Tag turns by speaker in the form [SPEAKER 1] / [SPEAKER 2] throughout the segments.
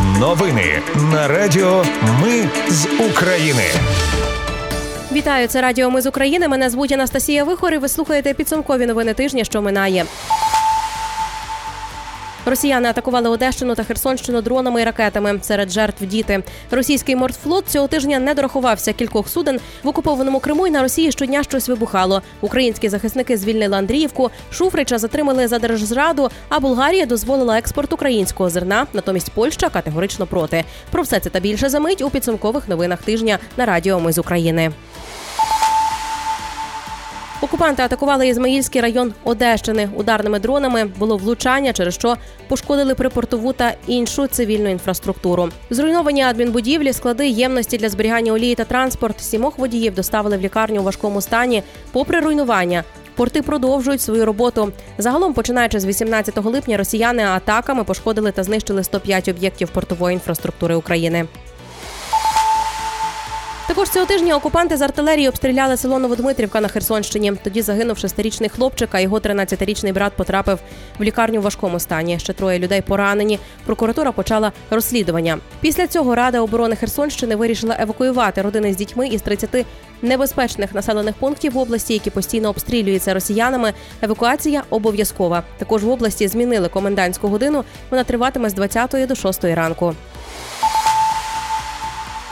[SPEAKER 1] Новини на Радіо Ми з України.
[SPEAKER 2] Вітаю, це Радіо Ми з України. Мене звуть Анастасія Вихор і Ви слухаєте підсумкові новини тижня, що минає. Росіяни атакували Одещину та Херсонщину дронами і ракетами. Серед жертв діти. Російський мордфлот цього тижня не дорахувався кількох суден в окупованому Криму і на Росії щодня щось вибухало. Українські захисники звільнили Андріївку, Шуфрича затримали за держзраду. А Болгарія дозволила експорт українського зерна. Натомість Польща категорично проти. Про все це та більше за мить у підсумкових новинах тижня на Радіо Ми з України. Окупанти атакували Ізмаїльський район Одещини. Ударними дронами було влучання, через що пошкодили припортову та іншу цивільну інфраструктуру. Зруйновані адмінбудівлі, склади ємності для зберігання олії та транспорт. Сімох водіїв доставили в лікарню у важкому стані. Попри руйнування, порти продовжують свою роботу. Загалом, починаючи з 18 липня, росіяни атаками пошкодили та знищили 105 об'єктів портової інфраструктури України. Також цього тижня окупанти з артилерії обстріляли село Новодмитрівка на Херсонщині. Тоді загинув шестирічний хлопчик, а його 13-річний брат потрапив в лікарню в важкому стані. Ще троє людей поранені. Прокуратура почала розслідування. Після цього Рада оборони Херсонщини вирішила евакуювати родини з дітьми із 30 небезпечних населених пунктів в області, які постійно обстрілюються росіянами. Евакуація обов'язкова. Також в області змінили комендантську годину. Вона триватиме з 20 до 6 ранку.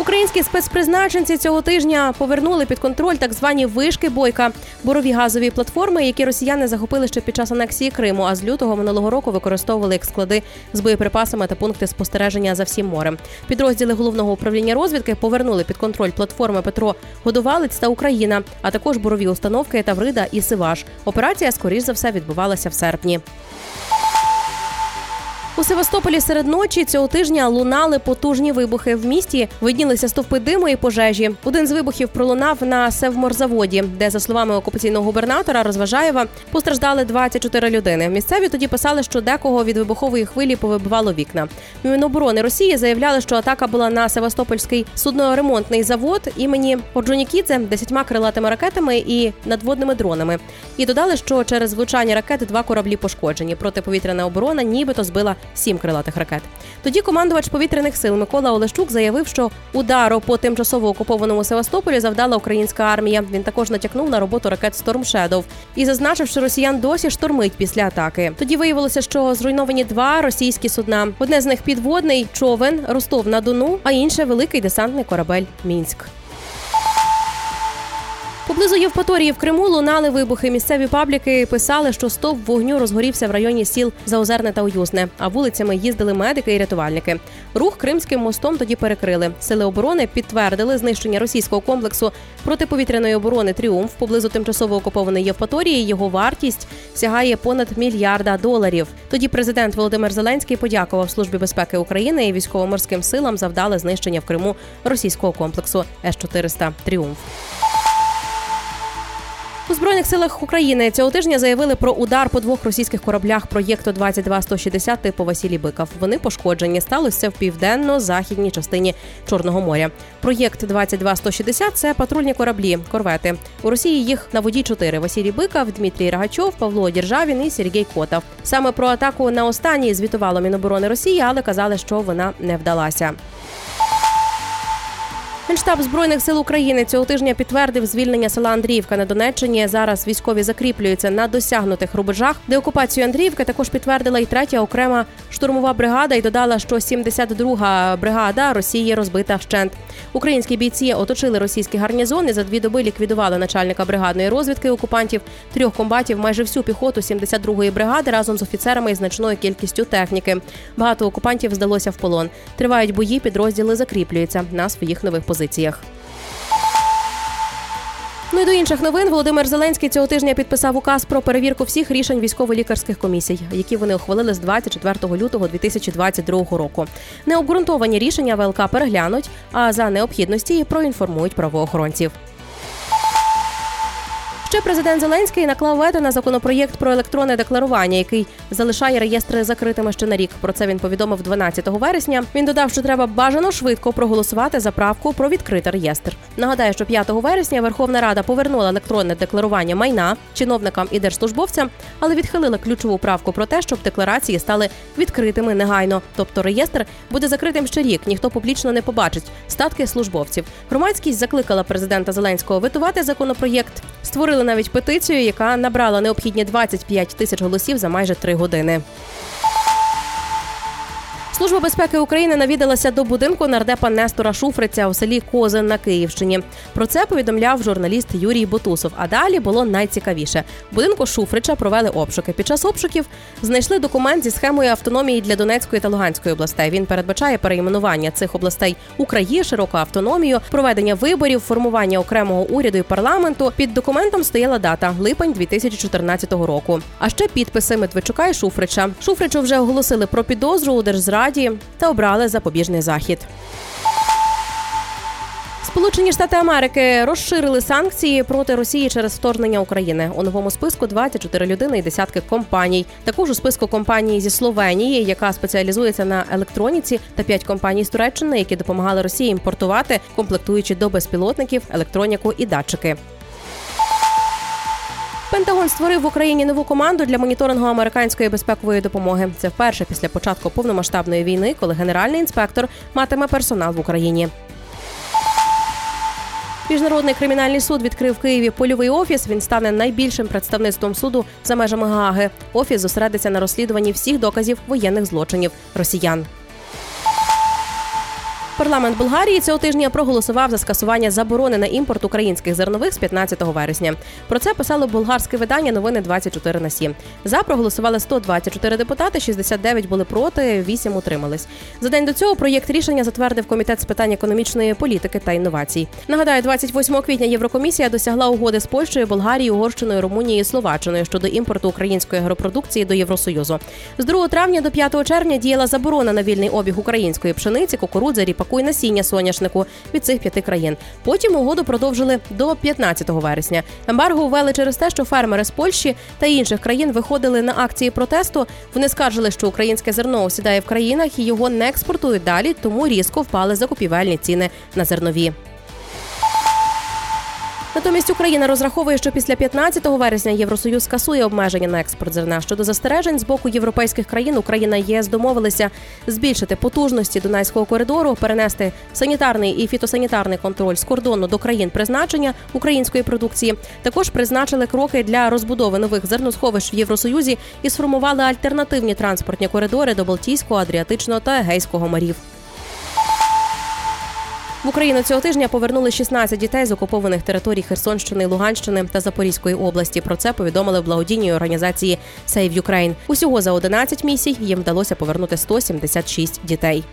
[SPEAKER 2] Українські спецпризначенці цього тижня повернули під контроль так звані вишки бойка, борові газові платформи, які росіяни захопили ще під час анексії Криму. А з лютого минулого року використовували як склади з боєприпасами та пункти спостереження за всім морем. Підрозділи головного управління розвідки повернули під контроль платформи Петро Годувалець та Україна, а також борові установки Таврида і Сиваш. Операція скоріш за все відбувалася в серпні. У Севастополі серед ночі цього тижня лунали потужні вибухи. В місті виднілися стовпи диму і пожежі. Один з вибухів пролунав на Севморзаводі, де, за словами окупаційного губернатора Розважаєва, постраждали 24 людини. Місцеві тоді писали, що декого від вибухової хвилі повибивало вікна. Міноборони Росії заявляли, що атака була на Севастопольський судноремонтний завод імені Орджонікідзе десятьма крилатими ракетами і надводними дронами. І додали, що через влучання ракети два кораблі пошкоджені. Протиповітряна оборона, нібито збила сім крилатих ракет. Тоді командувач повітряних сил Микола Олещук заявив, що удару по тимчасово окупованому Севастополі завдала українська армія. Він також натякнув на роботу ракет Storm Shadow і зазначив, що росіян досі штормить після атаки. Тоді виявилося, що зруйновані два російські судна. Одне з них підводний човен Ростов на Дону, а інше великий десантний корабель Мінськ. Поблизу Євпаторії в Криму лунали вибухи. Місцеві пабліки писали, що стовп вогню розгорівся в районі сіл Заозерне та Уюзне, а вулицями їздили медики і рятувальники. Рух Кримським мостом тоді перекрили. Сили оборони підтвердили знищення російського комплексу протиповітряної оборони Тріумф поблизу тимчасово окупованої Євпаторії. Його вартість сягає понад мільярда доларів. Тоді президент Володимир Зеленський подякував Службі безпеки України і військово-морським силам завдали знищення в Криму російського комплексу С 400 Тріумф. У збройних силах України цього тижня заявили про удар по двох російських кораблях проєкту 22160 типу Василій Биков. Вони пошкоджені сталося в південно-західній частині Чорного моря. Проєкт 22160 – це патрульні кораблі, корвети. У Росії їх на воді чотири: Василій Биков, Дмитрій Рагачов, Павло Діржавін і Сергій Котов. Саме про атаку на останній звітувало Міноборони Росії, але казали, що вона не вдалася. Генштаб збройних сил України цього тижня підтвердив звільнення села Андріївка на Донеччині. Зараз військові закріплюються на досягнутих рубежах. Деокупацію Андріївки також підтвердила і третя окрема штурмова бригада і додала, що 72-га бригада Росії розбита вщент. Українські бійці оточили російські гарнізони. За дві доби ліквідували начальника бригадної розвідки окупантів, трьох комбатів, майже всю піхоту 72-ї бригади разом з офіцерами і значною кількістю техніки. Багато окупантів здалося в полон. Тривають бої, підрозділи закріплюються на своїх нових позиціях позиціях. Ну і до інших новин Володимир Зеленський цього тижня підписав указ про перевірку всіх рішень військово-лікарських комісій, які вони ухвалили з 24 лютого 2022 року. Необґрунтовані рішення ВЛК переглянуть, а за необхідності проінформують правоохоронців. Ще президент Зеленський наклав вето на законопроєкт про електронне декларування, який залишає реєстри закритими ще на рік. Про це він повідомив 12 вересня. Він додав, що треба бажано швидко проголосувати за правку про відкритий реєстр. Нагадаю, що 5 вересня Верховна Рада повернула електронне декларування майна чиновникам і держслужбовцям, але відхилила ключову правку про те, щоб декларації стали відкритими негайно. Тобто реєстр буде закритим ще рік. Ніхто публічно не побачить статки службовців. Громадськість закликала президента Зеленського витувати законопроєкт. Створили навіть петицію, яка набрала необхідні 25 тисяч голосів за майже три години. Служба безпеки України навідалася до будинку нардепа Нестора Шуфриця у селі Козин на Київщині. Про це повідомляв журналіст Юрій Бутусов. А далі було найцікавіше. В будинку Шуфрича провели обшуки. Під час обшуків знайшли документ зі схемою автономії для Донецької та Луганської областей. Він передбачає перейменування цих областей у краї, широку автономію, проведення виборів, формування окремого уряду і парламенту. Під документом стояла дата липень 2014 року. А ще підписи Медведчука і Шуфрича. Шуфричу вже оголосили про підозру у держзраді та обрали запобіжний захід. Сполучені Штати Америки розширили санкції проти Росії через вторгнення України. У новому списку 24 людини і десятки компаній. Також у списку компаній зі Словенії, яка спеціалізується на електроніці, та 5 компаній з Туреччини, які допомагали Росії імпортувати, комплектуючи до безпілотників, електроніку і датчики. Пентагон створив в Україні нову команду для моніторингу американської безпекової допомоги. Це вперше після початку повномасштабної війни, коли генеральний інспектор матиме персонал в Україні. Міжнародний кримінальний суд відкрив в Києві польовий офіс. Він стане найбільшим представництвом суду за межами Гааги. Офіс зосередиться на розслідуванні всіх доказів воєнних злочинів росіян. Парламент Болгарії цього тижня проголосував за скасування заборони на імпорт українських зернових з 15 вересня. Про це писало болгарське видання новини 24 на 7. За проголосували 124 депутати, 69 були проти, 8 утримались. За день до цього проєкт рішення затвердив комітет з питань економічної політики та інновацій. Нагадаю, 28 квітня Єврокомісія досягла угоди з Польщею, Болгарією, Угорщиною, Румунією і Словаччиною щодо імпорту української агропродукції до Євросоюзу. З 2 травня до 5 червня діяла заборона на вільний обіг української пшениці, кукурудзи, ріпаку і насіння соняшнику від цих п'яти країн. Потім угоду продовжили до 15 вересня. Ембарго ввели через те, що фермери з Польщі та інших країн виходили на акції протесту. Вони скаржили, що українське зерно осідає в країнах і його не експортують далі, тому різко впали закупівельні ціни на зернові. Натомість Україна розраховує, що після 15 вересня Євросоюз скасує обмеження на експорт зерна. Щодо застережень з боку європейських країн Україна і ЄС домовилися збільшити потужності Дунайського коридору, перенести санітарний і фітосанітарний контроль з кордону до країн призначення української продукції. Також призначили кроки для розбудови нових зерносховищ в Євросоюзі і сформували альтернативні транспортні коридори до Балтійського, Адріатичного та Егейського морів. В Україну цього тижня повернули 16 дітей з окупованих територій Херсонщини, Луганщини та Запорізької області. Про це повідомили в благодійній організації Save Ukraine. Усього за 11 місій їм вдалося повернути 176 дітей.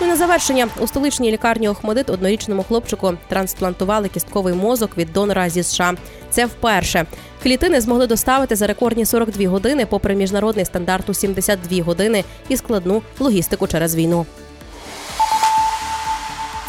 [SPEAKER 2] Ну, на завершення у столичній лікарні Охмадит однорічному хлопчику трансплантували кістковий мозок від донора зі США. Це вперше. Клітини змогли доставити за рекордні 42 години, попри міжнародний стандарт у 72 години і складну логістику через війну.